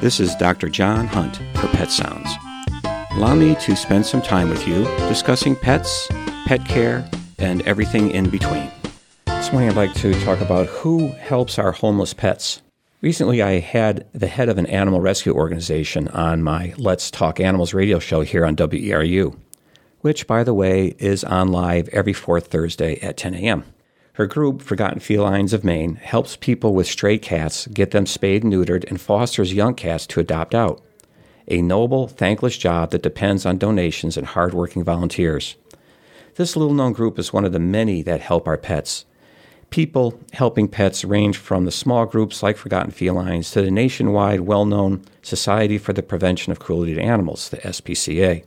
This is Dr. John Hunt for Pet Sounds. Allow me to spend some time with you discussing pets, pet care, and everything in between. This morning I'd like to talk about who helps our homeless pets. Recently, I had the head of an animal rescue organization on my Let's Talk Animals radio show here on WERU, which, by the way, is on live every fourth Thursday at 10 a.m. Her group, Forgotten Felines of Maine, helps people with stray cats get them spayed and neutered and fosters young cats to adopt out. A noble, thankless job that depends on donations and hardworking volunteers. This little known group is one of the many that help our pets. People helping pets range from the small groups like Forgotten Felines to the nationwide well known Society for the Prevention of Cruelty to Animals, the SPCA.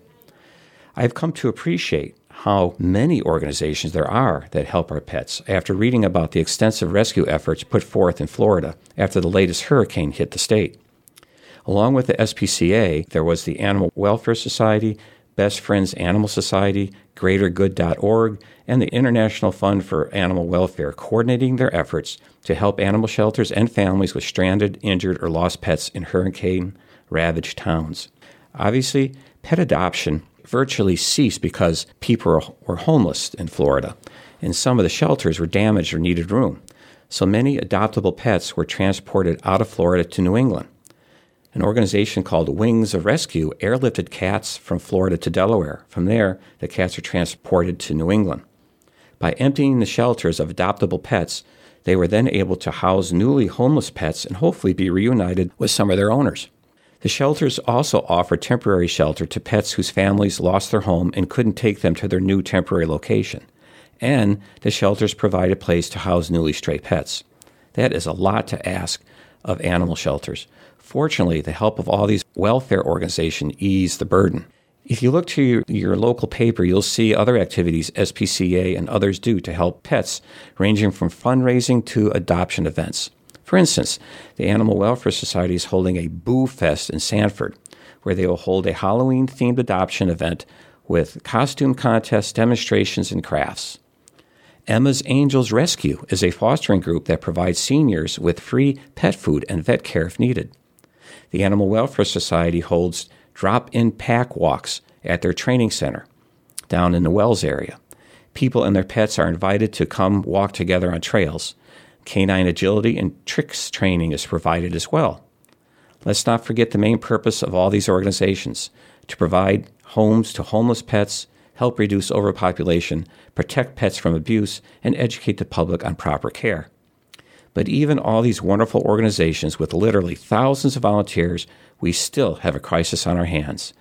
I've come to appreciate how many organizations there are that help our pets after reading about the extensive rescue efforts put forth in Florida after the latest hurricane hit the state. Along with the SPCA, there was the Animal Welfare Society, Best Friends Animal Society, GreaterGood.org, and the International Fund for Animal Welfare coordinating their efforts to help animal shelters and families with stranded, injured, or lost pets in hurricane ravaged towns. Obviously, pet adoption virtually ceased because people were homeless in Florida, and some of the shelters were damaged or needed room. So many adoptable pets were transported out of Florida to New England. An organization called Wings of Rescue airlifted cats from Florida to Delaware. From there, the cats were transported to New England. By emptying the shelters of adoptable pets, they were then able to house newly homeless pets and hopefully be reunited with some of their owners. The shelters also offer temporary shelter to pets whose families lost their home and couldn't take them to their new temporary location. And the shelters provide a place to house newly stray pets. That is a lot to ask of animal shelters. Fortunately, the help of all these welfare organizations ease the burden. If you look to your, your, local paper, you'll see other activities SPCA and others do to help pets, ranging from fundraising to adoption events. For instance, the Animal Welfare Society is holding a Boo Fest in Sanford, where they will hold a Halloween themed adoption event with costume contests, demonstrations, and crafts. Emma's Angels Rescue is a fostering group that provides seniors with free pet food and vet care if needed. The Animal Welfare Society holds drop in pack walks at their training center down in the Wells area. People and their pets are invited to come walk together on trails. Canine agility and tricks training is provided as well. Let's not forget the main purpose of all these organizations to provide homes to homeless pets, help reduce overpopulation, protect pets from abuse, and educate the public on proper care. But even all these wonderful organizations with literally thousands of volunteers, we still have a crisis on our hands.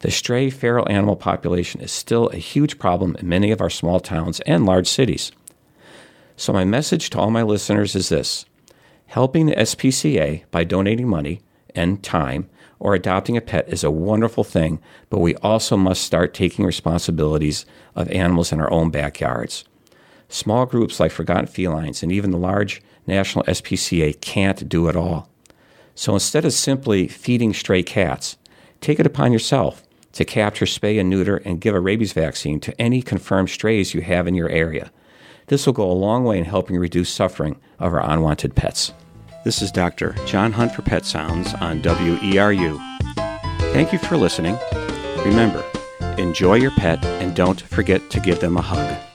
The stray feral animal population is still a huge problem in many of our small towns and large cities. So, my message to all my listeners is this helping the SPCA by donating money and time or adopting a pet is a wonderful thing, but we also must start taking responsibilities of animals in our own backyards. Small groups like Forgotten Felines and even the large national SPCA can't do it all. So instead of simply feeding stray cats, take it upon yourself to capture, spay, and neuter and give a rabies vaccine to any confirmed strays you have in your area. This will go a long way in helping reduce suffering of our unwanted pets. This is Dr. John Hunt for Pet Sounds on WERU. Thank you for listening. Remember, enjoy your pet and don't forget to give them a hug.